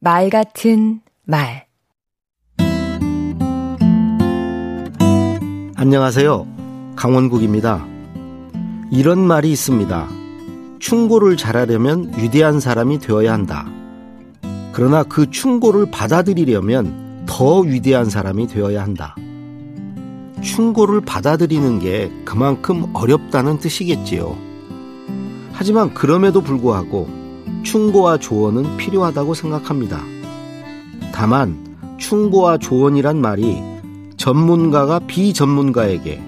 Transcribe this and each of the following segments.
말 같은 말 안녕하세요. 강원국입니다. 이런 말이 있습니다. 충고를 잘하려면 위대한 사람이 되어야 한다. 그러나 그 충고를 받아들이려면 더 위대한 사람이 되어야 한다. 충고를 받아들이는 게 그만큼 어렵다는 뜻이겠지요. 하지만 그럼에도 불구하고 충고와 조언은 필요하다고 생각합니다. 다만 충고와 조언이란 말이 전문가가 비전문가에게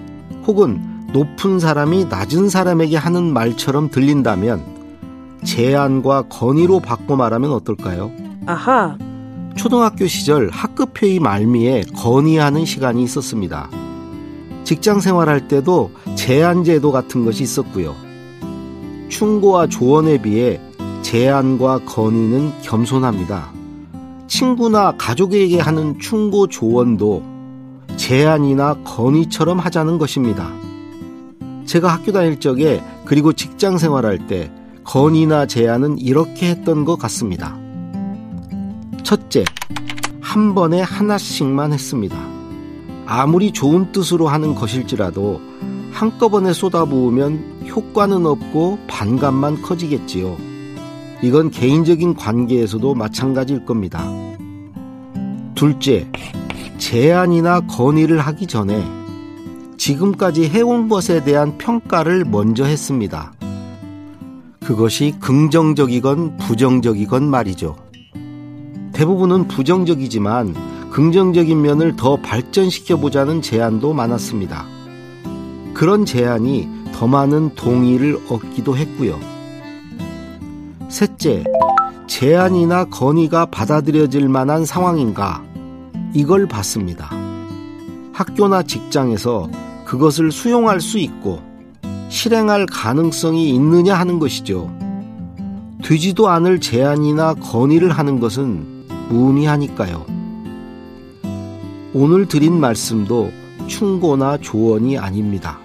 혹은 높은 사람이 낮은 사람에게 하는 말처럼 들린다면 제안과 건의로 바꿔 말하면 어떨까요? 아하. 초등학교 시절 학급회의 말미에 건의하는 시간이 있었습니다. 직장 생활할 때도 제안 제도 같은 것이 있었고요. 충고와 조언에 비해 제안과 건의는 겸손합니다. 친구나 가족에게 하는 충고 조언도 제안이나 건의처럼 하자는 것입니다. 제가 학교 다닐 적에 그리고 직장 생활할 때 건의나 제안은 이렇게 했던 것 같습니다. 첫째, 한 번에 하나씩만 했습니다. 아무리 좋은 뜻으로 하는 것일지라도 한꺼번에 쏟아부으면 효과는 없고 반감만 커지겠지요. 이건 개인적인 관계에서도 마찬가지일 겁니다. 둘째, 제안이나 건의를 하기 전에 지금까지 해온 것에 대한 평가를 먼저 했습니다. 그것이 긍정적이건 부정적이건 말이죠. 대부분은 부정적이지만 긍정적인 면을 더 발전시켜 보자는 제안도 많았습니다. 그런 제안이 더 많은 동의를 얻기도 했고요. 셋째, 제안이나 건의가 받아들여질 만한 상황인가? 이걸 봤습니다. 학교나 직장에서 그것을 수용할 수 있고 실행할 가능성이 있느냐 하는 것이죠. 되지도 않을 제안이나 건의를 하는 것은 무의미하니까요. 오늘 드린 말씀도 충고나 조언이 아닙니다.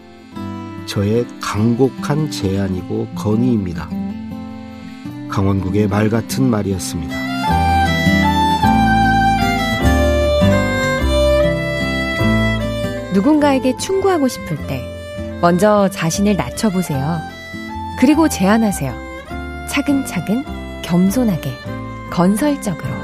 저의 강곡한 제안이고 건의입니다. 강원국의 말 같은 말이었습니다. 누군가에게 충고하고 싶을 때 먼저 자신을 낮춰보세요. 그리고 제안하세요. 차근차근 겸손하게 건설적으로